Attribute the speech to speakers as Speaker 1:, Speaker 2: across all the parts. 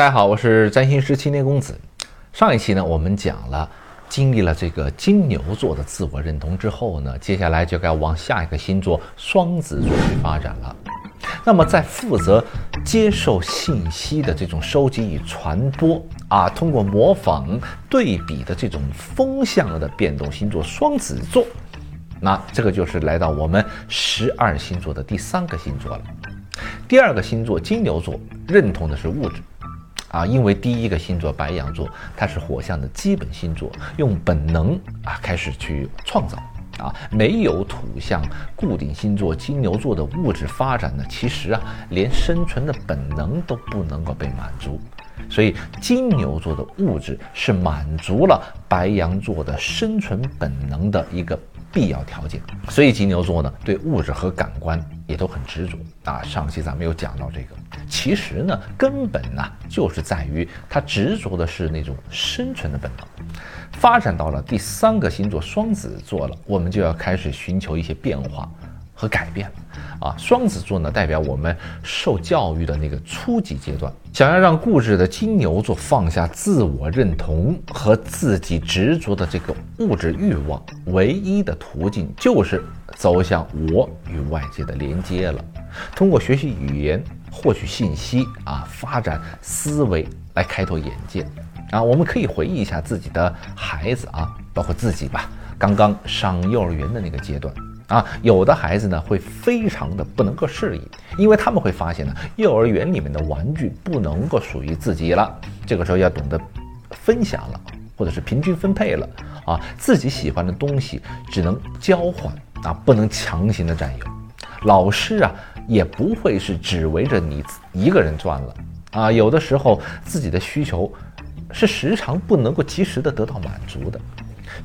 Speaker 1: 大家好，我是占星师青年公子。上一期呢，我们讲了经历了这个金牛座的自我认同之后呢，接下来就该往下一个星座双子座去发展了。那么，在负责接受信息的这种收集与传播啊，通过模仿对比的这种风向的变动星座双子座，那这个就是来到我们十二星座的第三个星座了。第二个星座金牛座认同的是物质。啊，因为第一个星座白羊座，它是火象的基本星座，用本能啊开始去创造啊，没有土象固定星座金牛座的物质发展呢，其实啊连生存的本能都不能够被满足，所以金牛座的物质是满足了白羊座的生存本能的一个。必要条件，所以金牛座呢对物质和感官也都很执着啊。上期咱们有讲到这个，其实呢根本呢就是在于他执着的是那种生存的本能。发展到了第三个星座双子座了，我们就要开始寻求一些变化。和改变，啊，双子座呢代表我们受教育的那个初级阶段，想要让固执的金牛座放下自我认同和自己执着的这个物质欲望，唯一的途径就是走向我与外界的连接了，通过学习语言获取信息啊，发展思维来开拓眼界啊，我们可以回忆一下自己的孩子啊，包括自己吧，刚刚上幼儿园的那个阶段。啊，有的孩子呢会非常的不能够适应，因为他们会发现呢，幼儿园里面的玩具不能够属于自己了，这个时候要懂得分享了，或者是平均分配了啊，自己喜欢的东西只能交换啊，不能强行的占有。老师啊也不会是只围着你一个人转了啊，有的时候自己的需求是时常不能够及时的得到满足的。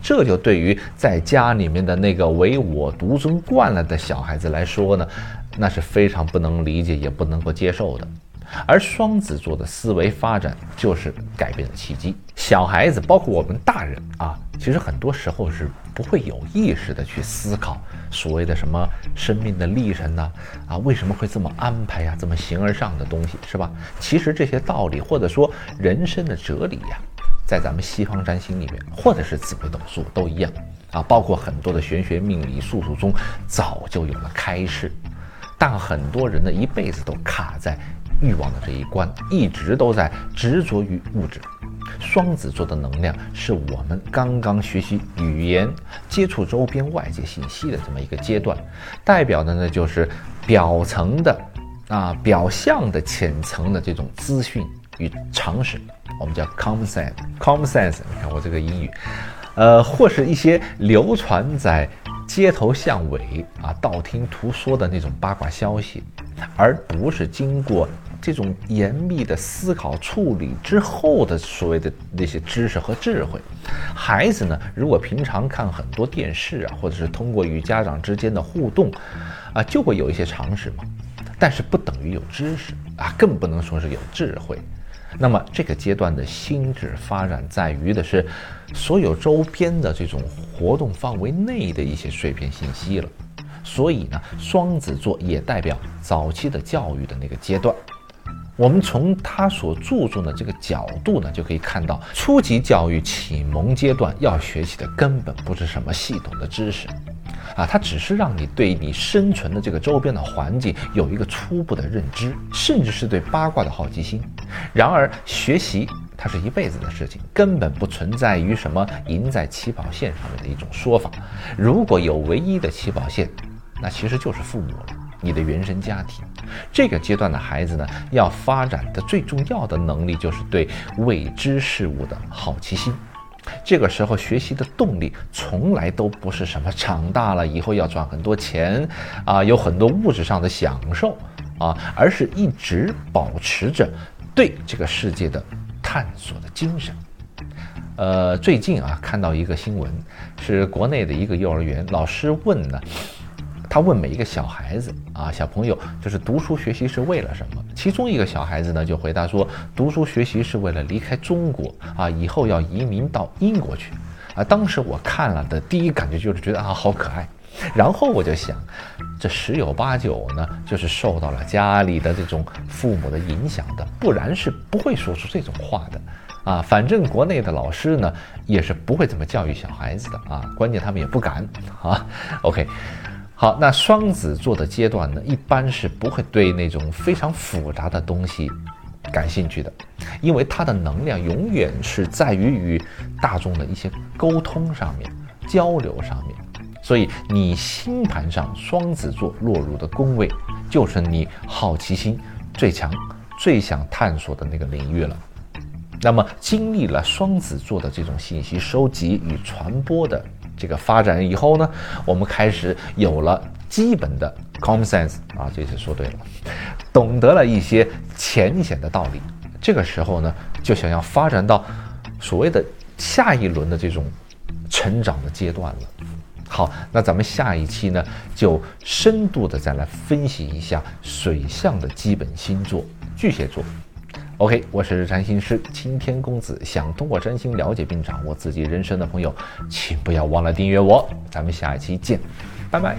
Speaker 1: 这就对于在家里面的那个唯我独尊惯了的小孩子来说呢，那是非常不能理解也不能够接受的。而双子座的思维发展就是改变的契机。小孩子，包括我们大人啊，其实很多时候是不会有意识的去思考所谓的什么生命的历程呢？啊，为什么会这么安排呀？这么形而上的东西是吧？其实这些道理或者说人生的哲理呀。在咱们西方占星里面，或者是紫微斗数都一样啊，包括很多的玄学命理术数中早就有了开示，但很多人呢一辈子都卡在欲望的这一关，一直都在执着于物质。双子座的能量是我们刚刚学习语言、接触周边外界信息的这么一个阶段，代表的呢就是表层的啊表象的浅层的这种资讯与常识。我们叫 common sense，common sense。你看我这个英语，呃，或是一些流传在街头巷尾啊、道听途说的那种八卦消息，而不是经过这种严密的思考处理之后的所谓的那些知识和智慧。孩子呢，如果平常看很多电视啊，或者是通过与家长之间的互动啊，就会有一些常识嘛，但是不等于有知识啊，更不能说是有智慧。那么这个阶段的心智发展在于的是，所有周边的这种活动范围内的一些碎片信息了。所以呢，双子座也代表早期的教育的那个阶段。我们从他所注重的这个角度呢，就可以看到，初级教育启蒙阶段要学习的根本不是什么系统的知识。啊，它只是让你对你生存的这个周边的环境有一个初步的认知，甚至是对八卦的好奇心。然而，学习它是一辈子的事情，根本不存在于什么赢在起跑线上面的一种说法。如果有唯一的起跑线，那其实就是父母了，你的原生家庭。这个阶段的孩子呢，要发展的最重要的能力就是对未知事物的好奇心。这个时候学习的动力从来都不是什么长大了以后要赚很多钱啊，有很多物质上的享受啊，而是一直保持着对这个世界的探索的精神。呃，最近啊看到一个新闻，是国内的一个幼儿园老师问呢。他问每一个小孩子啊，小朋友就是读书学习是为了什么？其中一个小孩子呢就回答说，读书学习是为了离开中国啊，以后要移民到英国去。啊，当时我看了的第一感觉就是觉得啊，好可爱然后我就想，这十有八九呢，就是受到了家里的这种父母的影响的，不然是不会说出这种话的。啊，反正国内的老师呢，也是不会这么教育小孩子的啊，关键他们也不敢啊。OK，好，那双子座的阶段呢，一般是不会对那种非常复杂的东西感兴趣的，因为他的能量永远是在于与大众的一些沟通上面、交流上面。所以你星盘上双子座落入的宫位，就是你好奇心最强、最想探索的那个领域了。那么，经历了双子座的这种信息收集与传播的这个发展以后呢，我们开始有了基本的 common sense 啊，这次说对了，懂得了一些浅显的道理。这个时候呢，就想要发展到所谓的下一轮的这种成长的阶段了。好，那咱们下一期呢，就深度的再来分析一下水象的基本星座——巨蟹座。OK，我是占星师青天公子。想通过占星了解并掌握自己人生的朋友，请不要忘了订阅我。咱们下一期见，拜拜。